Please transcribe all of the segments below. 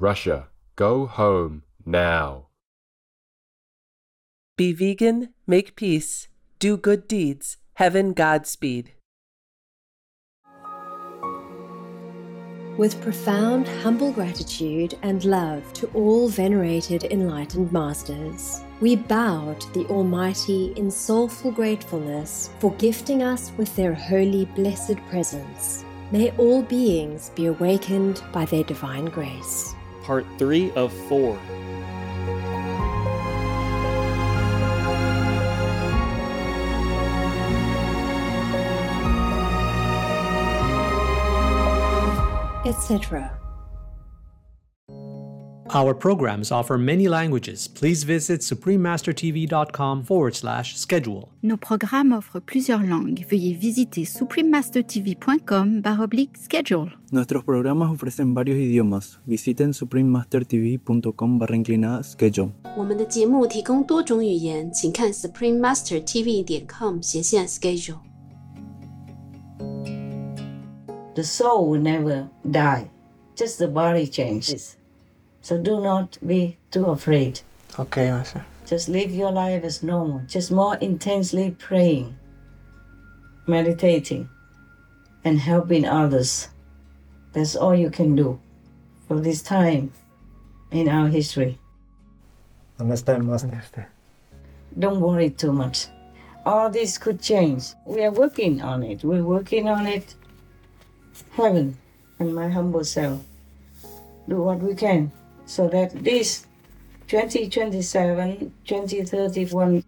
Russia, go home now. Be vegan, make peace, do good deeds, heaven Godspeed. With profound, humble gratitude and love to all venerated enlightened masters, we bow to the Almighty in soulful gratefulness for gifting us with their holy, blessed presence. May all beings be awakened by their divine grace. Part 3 of 4. etc. Our programs offer many languages. Please visit suprememastertv.com forward slash schedule. Nos programmes offrent plusieurs langues. Veuillez visiter suprememastertv.com oblique schedule. Nuestros programas ofrecen varios idiomas. Visiten suprememastertv.com barra inclinada schedule. 我们的节目提供多种语言，请看 suprememastertv 点 com 斜线 schedule。 The soul will never die, just the body changes. So do not be too afraid. Okay, Master. Just live your life as normal, just more intensely praying, meditating, and helping others. That's all you can do for this time in our history. Understand, Master. Don't worry too much. All this could change. We are working on it. We're working on it. Heaven and my humble self do what we can so that this 2027, 2031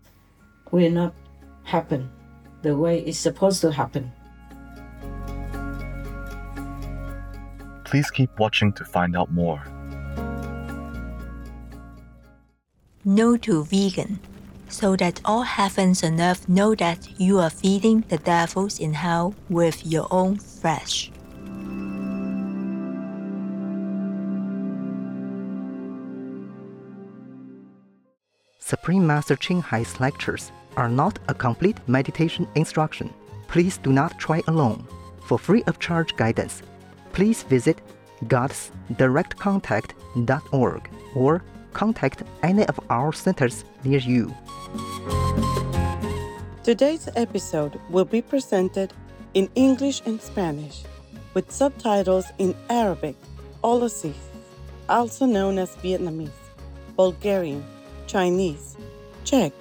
will not happen the way it's supposed to happen. Please keep watching to find out more. No to vegan, so that all heavens and earth know that you are feeding the devils in hell with your own flesh. Supreme Master Ching Hai's lectures are not a complete meditation instruction. Please do not try alone. For free of charge guidance, please visit godsdirectcontact.org or contact any of our centers near you. Today's episode will be presented in English and Spanish with subtitles in Arabic, Aulacese, also known as Vietnamese, Bulgarian, Chinese, Czech,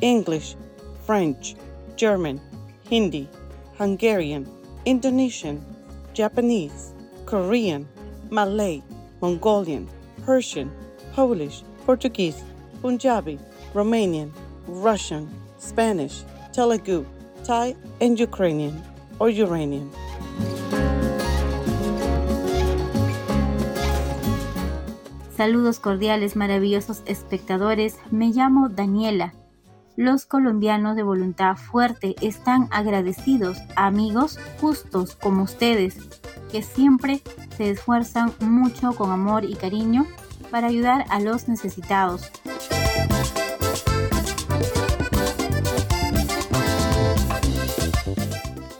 English, French, German, Hindi, Hungarian, Indonesian, Japanese, Korean, Malay, Mongolian, Persian, Polish, Portuguese, Punjabi, Romanian, Russian, Spanish, Telugu, Thai, and Ukrainian or Uranian. Saludos cordiales, maravillosos espectadores. Me llamo Daniela. Los colombianos de voluntad fuerte están agradecidos a amigos justos como ustedes, que siempre se esfuerzan mucho con amor y cariño para ayudar a los necesitados.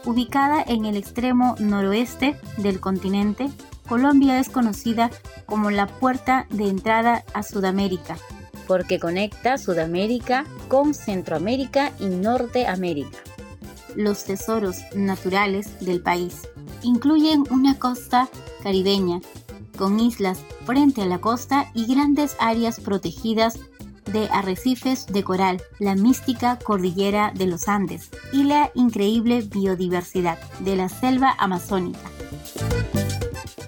Ubicada en el extremo noroeste del continente, Colombia es conocida como la puerta de entrada a Sudamérica, porque conecta Sudamérica con Centroamérica y Norteamérica. Los tesoros naturales del país incluyen una costa caribeña, con islas frente a la costa y grandes áreas protegidas de arrecifes de coral, la mística cordillera de los Andes y la increíble biodiversidad de la selva amazónica.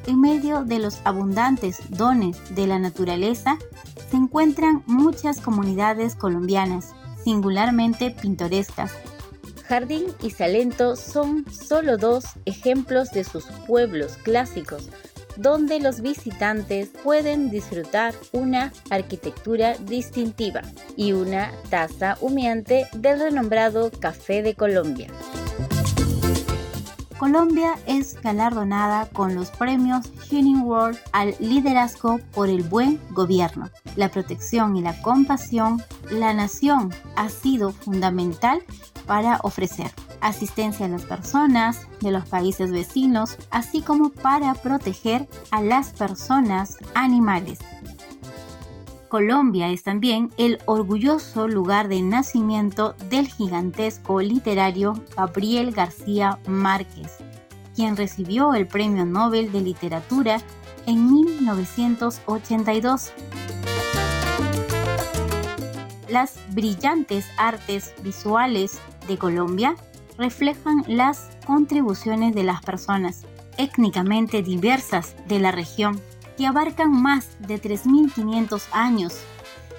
En medio de los abundantes dones de la naturaleza se encuentran muchas comunidades colombianas, singularmente pintorescas. Jardín y Salento son solo dos ejemplos de sus pueblos clásicos, donde los visitantes pueden disfrutar una arquitectura distintiva y una taza humeante del renombrado Café de Colombia. Colombia es galardonada con los premios Shining World al liderazgo por el buen gobierno, la protección y la compasión. La nación ha sido fundamental para ofrecer asistencia a las personas de los países vecinos, así como para proteger a las personas animales. Colombia es también el orgulloso lugar de nacimiento del gigantesco literario Gabriel García Márquez, quien recibió el Premio Nobel de Literatura en 1982. Las brillantes artes visuales de Colombia reflejan las contribuciones de las personas étnicamente diversas de la región que abarcan más de 3.500 años.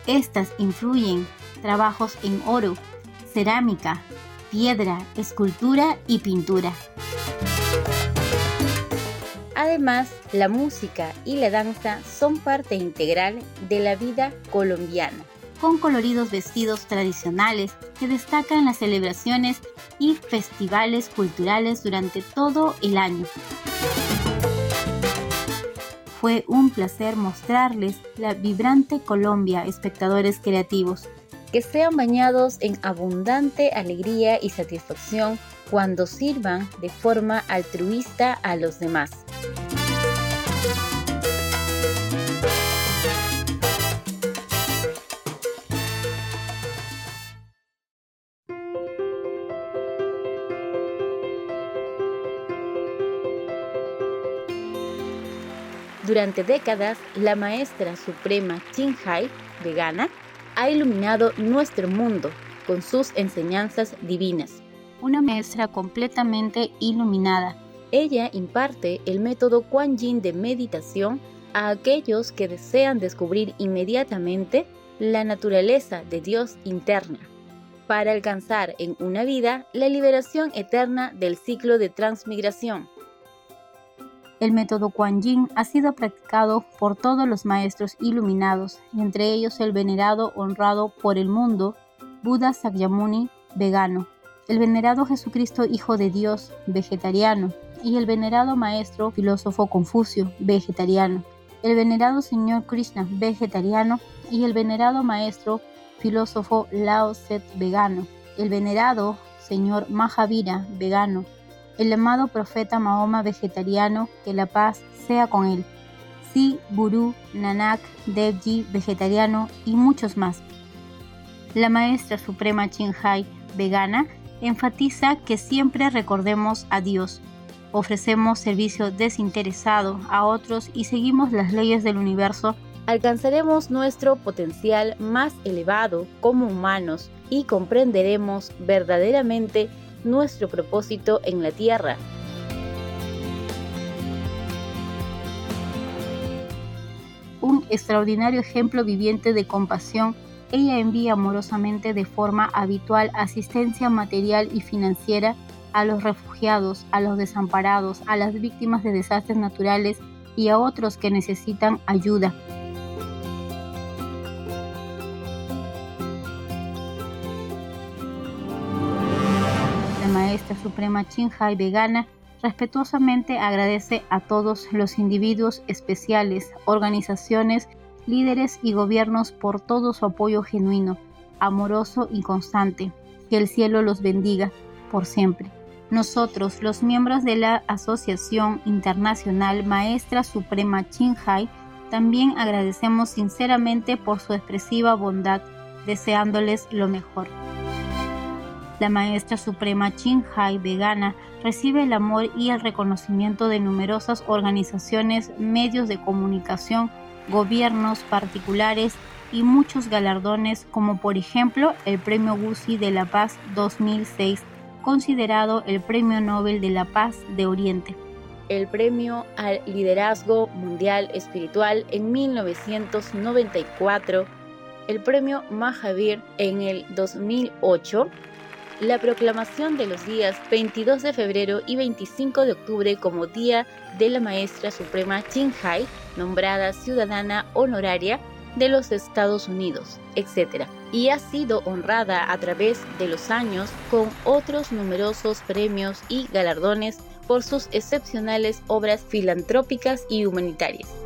Estas influyen trabajos en oro, cerámica, piedra, escultura y pintura. Además, la música y la danza son parte integral de la vida colombiana, con coloridos vestidos tradicionales que destacan las celebraciones y festivales culturales durante todo el año. Fue un placer mostrarles la vibrante Colombia, espectadores creativos, que sean bañados en abundante alegría y satisfacción cuando sirvan de forma altruista a los demás. Durante décadas, la maestra suprema Chin Hai, vegana, ha iluminado nuestro mundo con sus enseñanzas divinas. Una maestra completamente iluminada. Ella imparte el método Kuan Yin de meditación a aquellos que desean descubrir inmediatamente la naturaleza de Dios interna, para alcanzar en una vida la liberación eterna del ciclo de transmigración. El método Kuan Yin ha sido practicado por todos los maestros iluminados, entre ellos el venerado honrado por el mundo, Buda Sakyamuni, vegano, el venerado Jesucristo Hijo de Dios, vegetariano, y el venerado maestro filósofo Confucio, vegetariano, el venerado Señor Krishna, vegetariano, y el venerado maestro filósofo Lao Tse, vegano, el venerado Señor Mahavira, vegano, el amado profeta Mahoma vegetariano, que la paz sea con él. Si Guru, Nanak, Devji vegetariano y muchos más. La maestra suprema Chinhai vegana enfatiza que siempre recordemos a Dios, ofrecemos servicio desinteresado a otros y seguimos las leyes del universo, alcanzaremos nuestro potencial más elevado como humanos y comprenderemos verdaderamente nuestro propósito en la tierra. Un extraordinario ejemplo viviente de compasión, ella envía amorosamente de forma habitual asistencia material y financiera a los refugiados, a los desamparados, a las víctimas de desastres naturales y a otros que necesitan ayuda. Suprema Chinhai vegana respetuosamente agradece a todos los individuos especiales, organizaciones, líderes y gobiernos por todo su apoyo genuino, amoroso y constante. Que el cielo los bendiga por siempre. Nosotros, los miembros de la Asociación Internacional Maestra Suprema Chinhai, también agradecemos sinceramente por su expresiva bondad, deseándoles lo mejor. La maestra suprema Chin Hai vegana recibe el amor y el reconocimiento de numerosas organizaciones, medios de comunicación, gobiernos particulares y muchos galardones como por ejemplo el Premio Guzzi de la Paz 2006, considerado el Premio Nobel de la Paz de Oriente. El Premio al Liderazgo Mundial Espiritual en 1994, el Premio Mahavir en el 2008, la proclamación de los días 22 de febrero y 25 de octubre como Día de la Maestra Suprema Hai, nombrada ciudadana honoraria de los Estados Unidos, etc. Y ha sido honrada a través de los años con otros numerosos premios y galardones por sus excepcionales obras filantrópicas y humanitarias.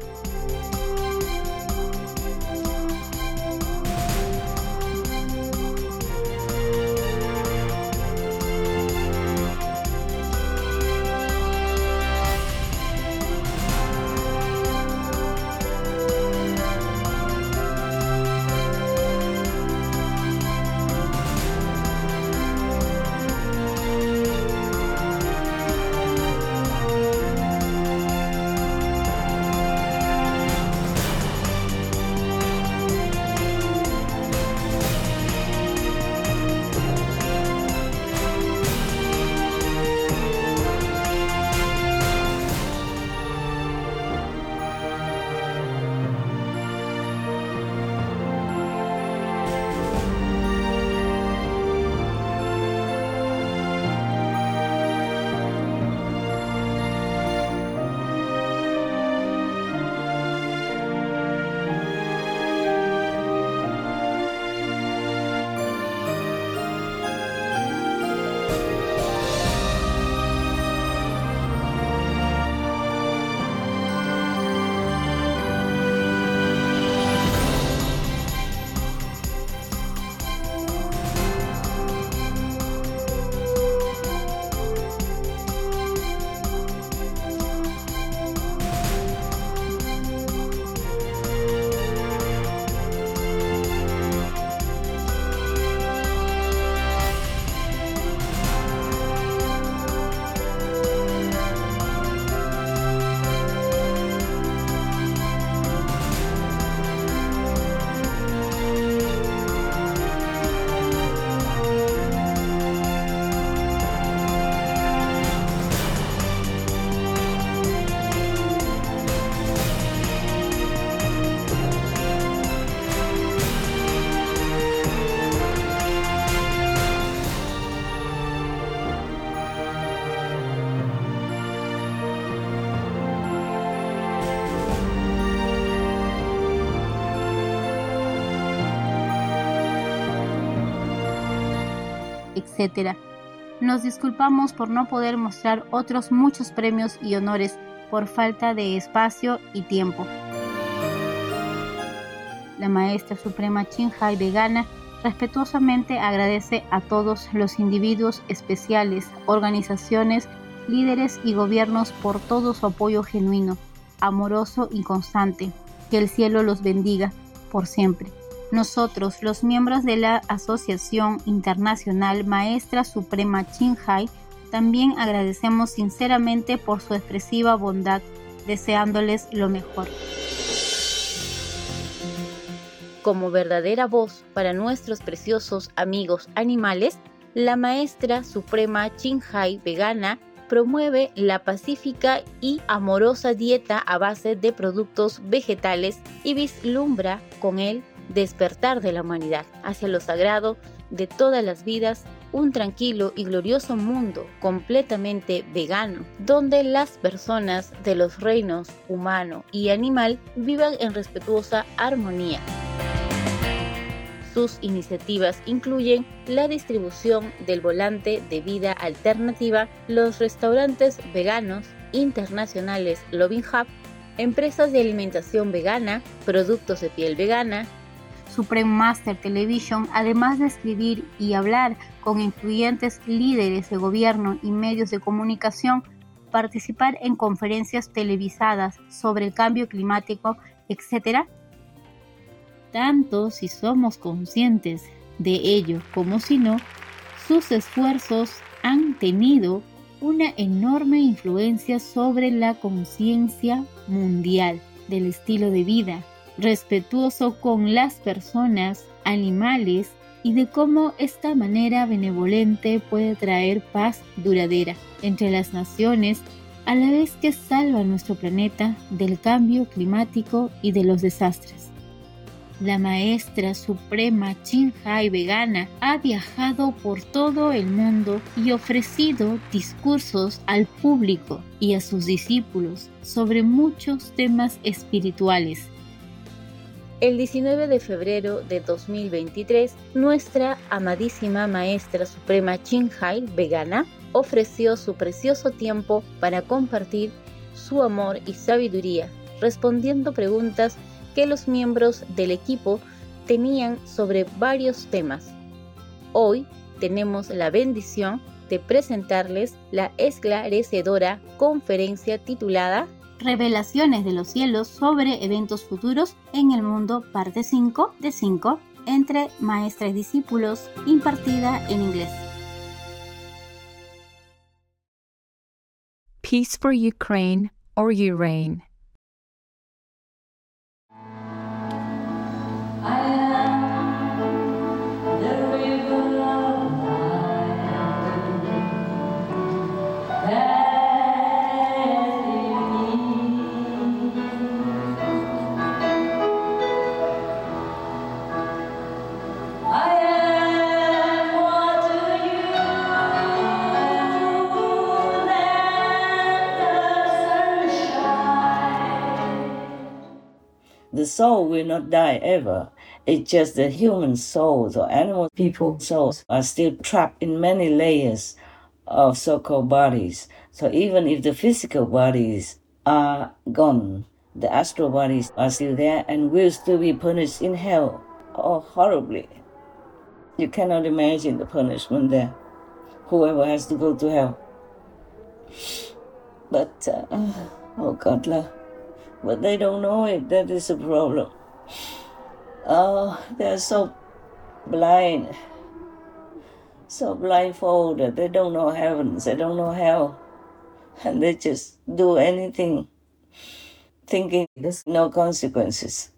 Etc. Nos disculpamos por no poder mostrar otros muchos premios y honores por falta de espacio y tiempo. La maestra suprema Chinhai vegana respetuosamente agradece a todos los individuos especiales, organizaciones, líderes y gobiernos por todo su apoyo genuino, amoroso y constante. Que el cielo los bendiga por siempre. Nosotros, los miembros de la Asociación Internacional Maestra Suprema Qinghai, también agradecemos sinceramente por su expresiva bondad, deseándoles lo mejor. Como verdadera voz para nuestros preciosos amigos animales, la Maestra Suprema Qinghai vegana promueve la pacífica y amorosa dieta a base de productos vegetales y vislumbra con el despertar de la humanidad hacia lo sagrado de todas las vidas, un tranquilo y glorioso mundo completamente vegano, donde las personas de los reinos humano y animal vivan en respetuosa armonía. Sus iniciativas incluyen la distribución del volante de vida alternativa, los restaurantes veganos internacionales Loving Hub, empresas de alimentación vegana, productos de piel vegana, Supreme Master Television, además de escribir y hablar con influyentes líderes de gobierno y medios de comunicación, participar en conferencias televisadas sobre el cambio climático, etc., tanto si somos conscientes de ello como si no, sus esfuerzos han tenido una enorme influencia sobre la conciencia mundial del estilo de vida, respetuoso con las personas, animales y de cómo esta manera benevolente puede traer paz duradera entre las naciones a la vez que salva nuestro planeta del cambio climático y de los desastres. La maestra suprema Hai vegana ha viajado por todo el mundo y ofrecido discursos al público y a sus discípulos sobre muchos temas espirituales el 19 de febrero de 2023, nuestra amadísima Maestra Suprema Hai vegana ofreció su precioso tiempo para compartir su amor y sabiduría, respondiendo preguntas que los miembros del equipo tenían sobre varios temas. Hoy tenemos la bendición de presentarles la esclarecedora conferencia titulada Revelaciones de los cielos sobre eventos futuros en el mundo, parte 5 de 5, entre maestras y discípulos, impartida en inglés. Peace for Ukraine or Ukraine. Soul will not die ever. It's just the human souls or animal people souls are still trapped in many layers of so-called bodies. So even if the physical bodies are gone, the astral bodies are still there and will still be punished in hell. Oh, horribly. You cannot imagine the punishment there. Whoever has to go to hell. But, uh, oh God, love but they don't know it. That is a problem. Oh, they're so blind, so blindfolded. They don't know heavens, they don't know hell, and they just do anything, thinking there's no consequences.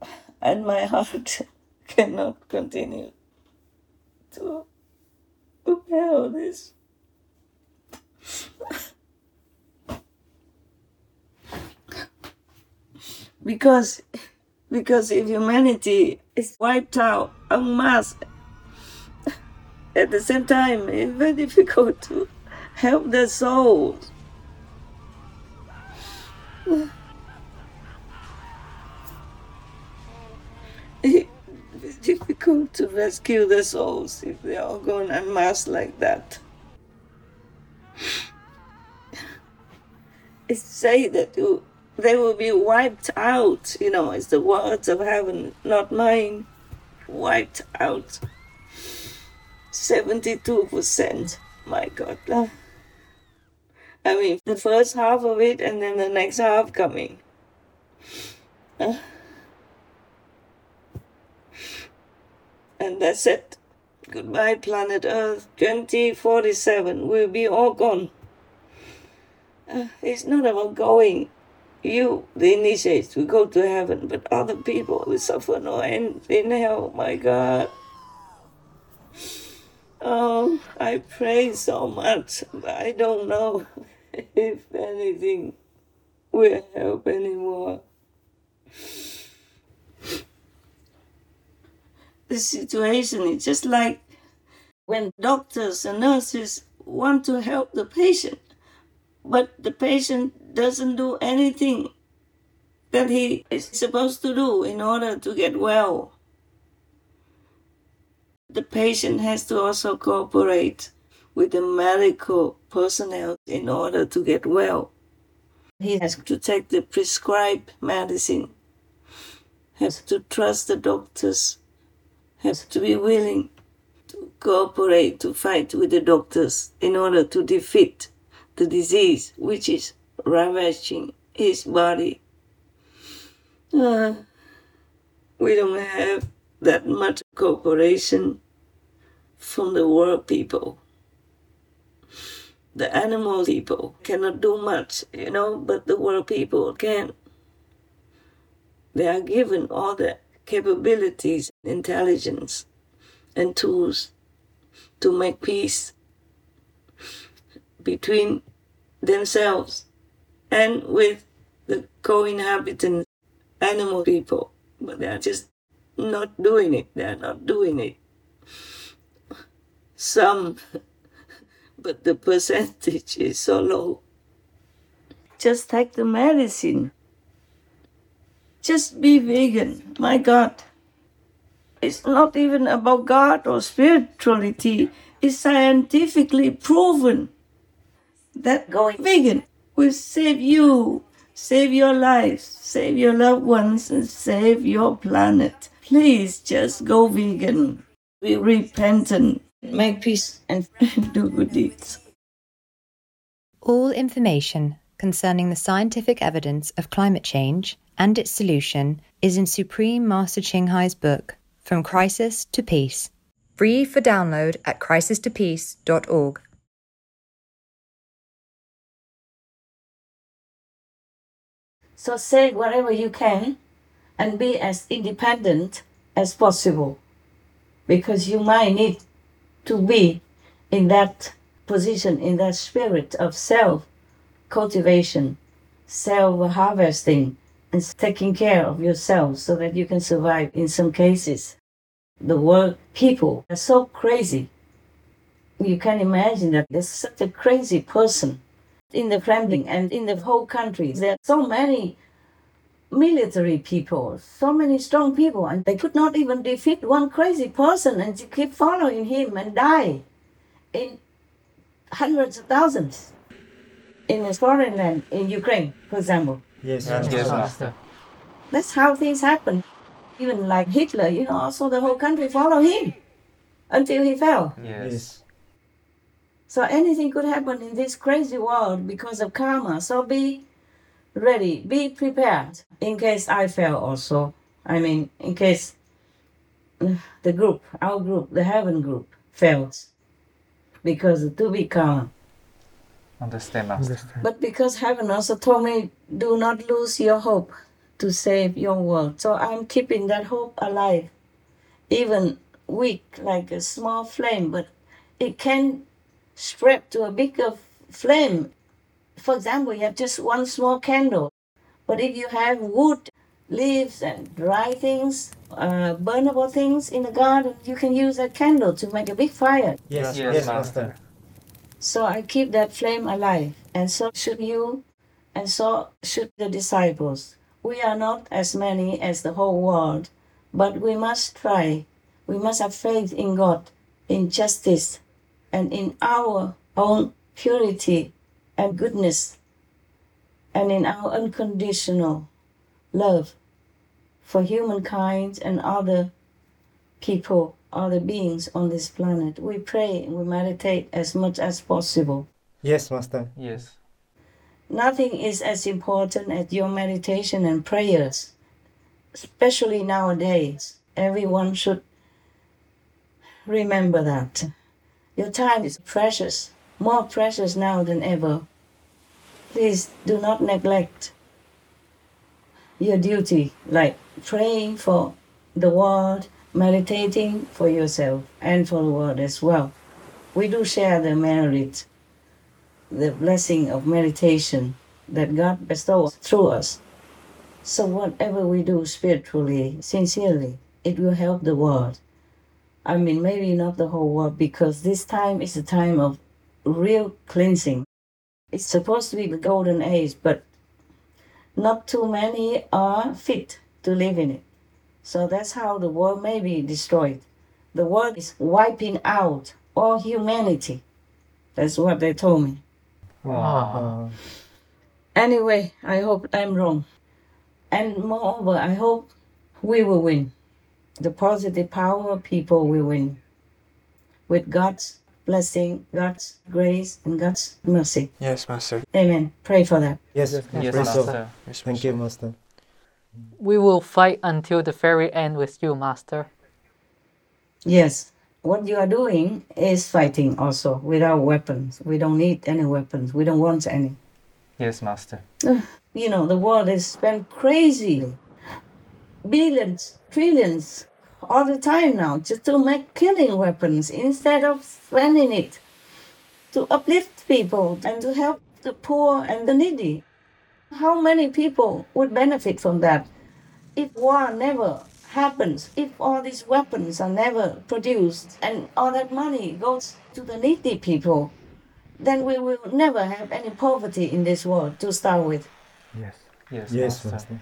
And my heart cannot continue to bear this. because because if humanity is wiped out en masse, at the same time, it's very difficult to help their souls. It's difficult to rescue the souls if they all gone en masse like that. It's say that you, they will be wiped out, you know, it's the words of heaven, not mine. Wiped out. 72%. My God. I mean, the first half of it and then the next half coming. And that's it. Goodbye, planet Earth. 2047, we'll be all gone. Uh, it's not about going. You, the initiates, will go to heaven, but other people will suffer no end in hell. My God. Oh, I pray so much, but I don't know if anything will help anymore. The situation is just like when doctors and nurses want to help the patient, but the patient doesn't do anything that he is supposed to do in order to get well. The patient has to also cooperate with the medical personnel in order to get well. He has to take the prescribed medicine, has to trust the doctors, has to be willing to cooperate to fight with the doctors in order to defeat the disease which is ravaging his body. Uh, we don't have that much cooperation from the world people. The animal people cannot do much, you know, but the world people can. They are given all the capabilities, intelligence, and tools to make peace between themselves and with the co inhabitants, animal people. But they are just not doing it. They are not doing it. Some, but the percentage is so low. Just take the medicine. Just be vegan. My God. It's not even about God or spirituality. It's scientifically proven that going vegan will save you, save your life, save your loved ones, and save your planet. Please just go vegan. Be repentant, make peace, and do good deeds. All information concerning the scientific evidence of climate change and its solution is in Supreme Master Ching Hai's book, From Crisis to Peace, free for download at crisistopeace.org. So save whatever you can and be as independent as possible because you might need to be in that position, in that spirit of self cultivation, self harvesting, and taking care of yourself so that you can survive in some cases. The world people are so crazy. You can imagine that there's such a crazy person in the Kremlin and in the whole country. There are so many military people, so many strong people, and they could not even defeat one crazy person and to keep following him and die in hundreds of thousands in a foreign land, in Ukraine, for example. Yes, Yes, Master. That's how things happen. Even like Hitler, you know, also the whole country followed him until he fell. Yes. So anything could happen in this crazy world because of karma. So be ready, be prepared in case I fail also. I mean, in case the group, our group, the heaven group, fails. Because to be karma. Understand, Master. But because heaven also told me, do not lose your hope to save your world. So I'm keeping that hope alive, even weak, like a small flame, but it can spread to a bigger flame. For example, you have just one small candle, but if you have wood, leaves, and dry things, uh, burnable things in the garden, you can use that candle to make a big fire. Yes, Yes, yes, Master. Master. So I keep that flame alive, and so should you, and so should the disciples. We are not as many as the whole world, but we must try. We must have faith in God, in justice, and in our own purity and goodness, and in our unconditional love for humankind and other people, other beings on this planet. We pray and we meditate as much as possible. Yes, Master. Yes. Nothing is as important as your meditation and prayers, especially nowadays. Everyone should remember that. Your time is precious, more precious now than ever. Please do not neglect your duty, like praying for the world, meditating for yourself and for the world as well. We do share the merit, the blessing of meditation that God bestows through us. So, whatever we do spiritually, sincerely, it will help the world. I mean, maybe not the whole world, because this time is a time of real cleansing. It's supposed to be the golden age, but not too many are fit to live in it. So that's how the world may be destroyed. The world is wiping out all humanity. That's what they told me. Wow. Anyway, I hope I'm wrong. And moreover, I hope we will win. The positive power of people will win. With God's blessing, God's grace, and God's mercy. Yes, Master. Amen. Pray for that. Yes, Yes, pray so. Master. Thank you, Master. We will fight until the very end with you, Master. Yes. What you are doing is fighting also without weapons. We don't need any weapons. We don't want any. Yes, Master. You know, the world is spent crazy. Billions, trillions, all the time now, just to make killing weapons instead of spending it to uplift people and to help the poor and the needy. How many people would benefit from that if war never happens, if all these weapons are never produced and all that money goes to the needy people? Then we will never have any poverty in this world to start with. Yes. Yes, Yes, Master. Master.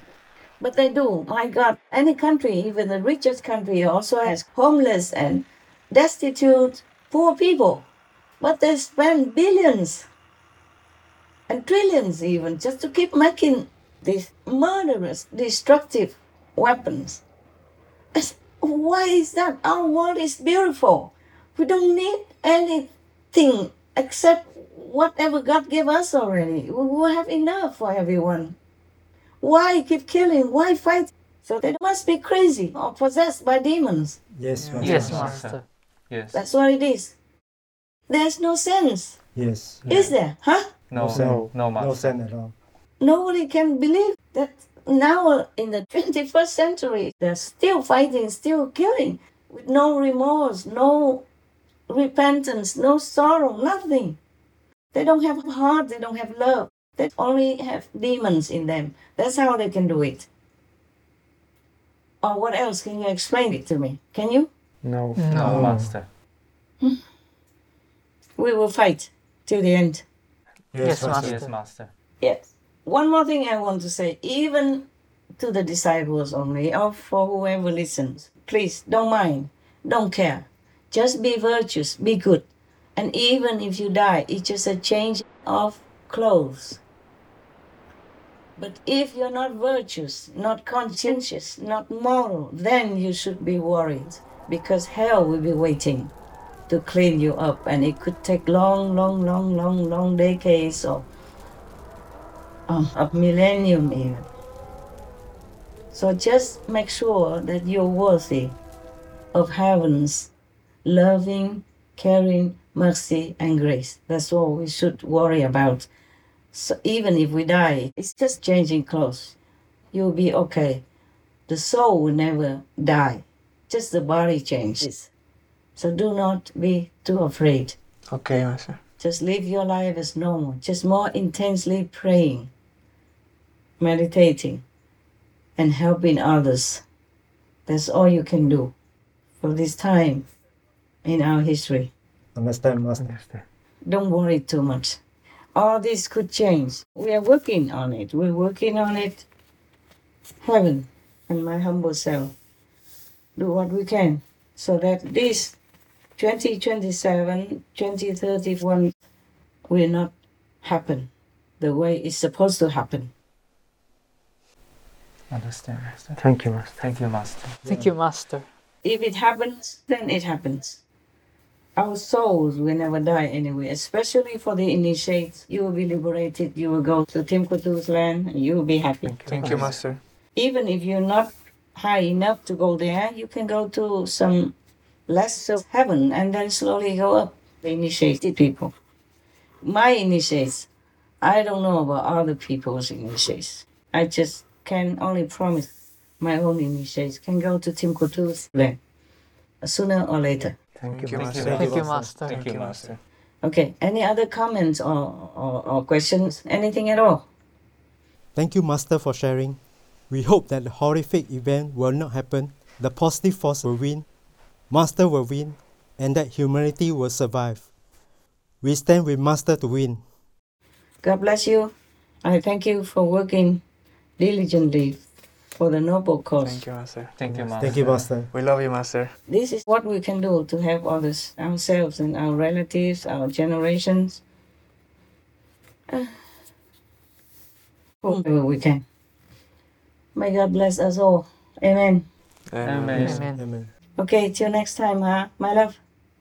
But they do. My God, any country, even the richest country, also has homeless and destitute, poor people. But they spend billions and trillions even just to keep making these murderous, destructive weapons. Why is that? Our world is beautiful. We don't need anything except whatever God gave us already. We will have enough for everyone. Why keep killing? Why fight? So they must be crazy or possessed by demons. Yes, Master. Yes, Master. Yes. That's what it is. There's no sense, Yes. is there? Huh? No, sen. no, no, No Master. sen at all. Nobody can believe that now in the 21st century, they're still fighting, still killing with no remorse, no repentance, no sorrow, nothing. They don't have heart, they don't have love. They only have demons in them. That's how they can do it. Or what else? Can you explain it to me? Can you? No. No, Master. Hmm? We will fight till the end. Yes, Master. Yes, Master. Yes. One more thing I want to say, even to the disciples only, or for whoever listens, please don't mind, don't care. Just be virtuous, be good. And even if you die, it's just a change of clothes. But if you're not virtuous, not conscientious, not moral, then you should be worried because hell will be waiting to clean you up and it could take long, long, long, long, long decades or uh, a millennium even. So just make sure that you're worthy of heaven's loving, caring, mercy, and grace. That's all we should worry about. So even if we die, it's just changing clothes. You'll be okay. The soul will never die. Just the body changes. So do not be too afraid. Okay, Master. Just live your life as normal, just more intensely praying, meditating, and helping others. That's all you can do for this time in our history. Understand, Master. Don't worry too much. All this could change. We are working on it. We're working on it. Heaven and my humble self. Do what we can so that this 2027, 2031 will not happen the way it's supposed to happen. Understand, Master. Thank you, Master. Thank you, Master. Thank you, Master. If it happens, then it happens. Our souls will never die anyway, especially for the initiates. You will be liberated. You will go to Tim Kutu's land and you will be happy. Thank you, Master. Even if you're not high enough to go there, you can go to some less of heaven and then slowly go up. The initiated people. My initiates, I don't know about other people's initiates. I just can only promise my own initiates can go to Tim Kutu's land sooner or later. Thank you, Master. Thank you, Master. Thank you, Master. Okay, any other comments or, or, or questions? Anything at all? Thank you, Master, for sharing. We hope that the horrific event will not happen, the positive force will win, Master will win, and that humanity will survive. We stand with Master to win. God bless you. I thank you for working diligently for the noble cause. Thank you, Master. Thank you, Master. Thank you, Master. We love you, Master. This is what we can do to help others, ourselves and our relatives, our generations. Uh, whoever we can. May God bless us all. Amen. Amen. Amen. Amen. Okay, till next time, huh? My love.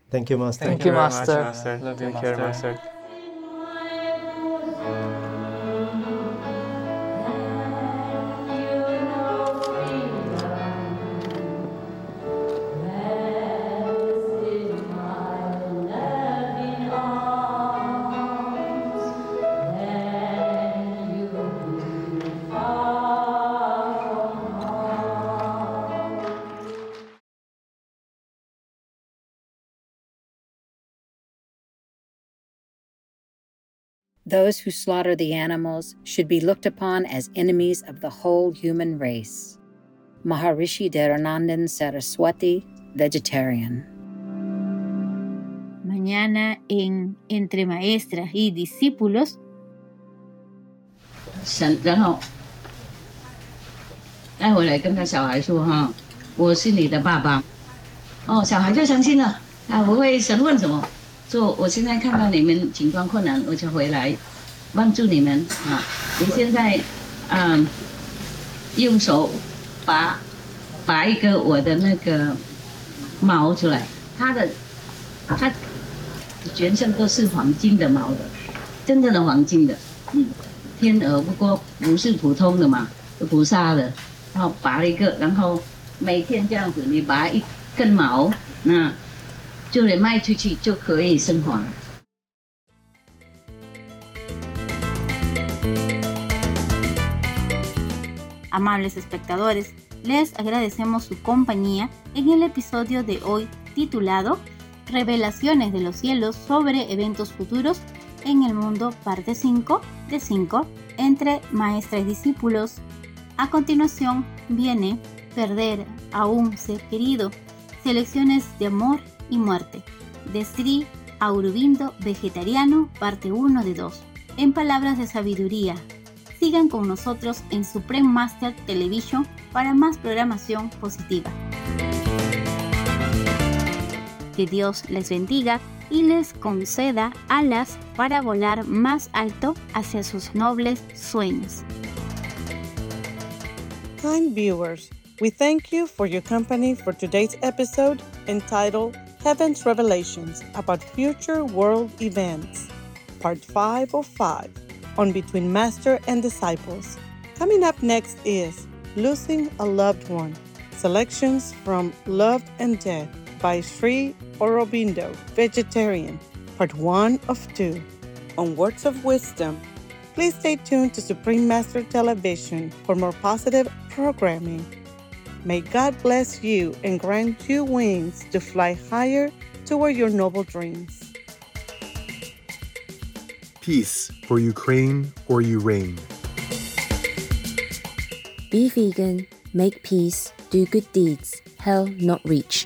Thank you, Master. Thank you, very much, Master. Master. Love you, Take care, Master. those who slaughter the animals should be looked upon as enemies of the whole human race. Maharishi Dayanand Saraswati, vegetarian. Mañana en Entre Maestras y Discípulos. San, 说我现在看到你们情况困难，我就回来帮助你们啊。你现在嗯，用手拔拔一个我的那个毛出来，它的它全身都是黄金的毛的，真正的黄金的，嗯。天鹅不过不是普通的嘛，菩萨的，然后拔了一个，然后每天这样子，你拔一根毛，那 就能卖出去就可以生活了。 Amables espectadores, les agradecemos su compañía en el episodio de hoy titulado Revelaciones de los cielos sobre eventos futuros en el mundo, parte 5 de 5, entre maestra y discípulos. A continuación viene Perder a un ser querido, selecciones de amor y muerte, de Sri Aurobindo Vegetariano, parte 1 de 2. En palabras de sabiduría, sigan con nosotros en Supreme Master Television para más programación positiva. Que Dios les bendiga y les conceda alas para volar más alto hacia sus nobles sueños. Kind viewers, we thank you for your company for today's episode entitled Heaven's Revelations about Future World Events, Part 5 of 5 on Between Master and Disciples. Coming up next is Losing a Loved One, selections from Love and Death by Sri Aurobindo, Vegetarian, Part 1 of 2 on Words of Wisdom. Please stay tuned to Supreme Master Television for more positive programming. May God bless you and grant you wings to fly higher toward your noble dreams. Peace for Ukraine or you reign. Be vegan, make peace, do good deeds, hell not reach.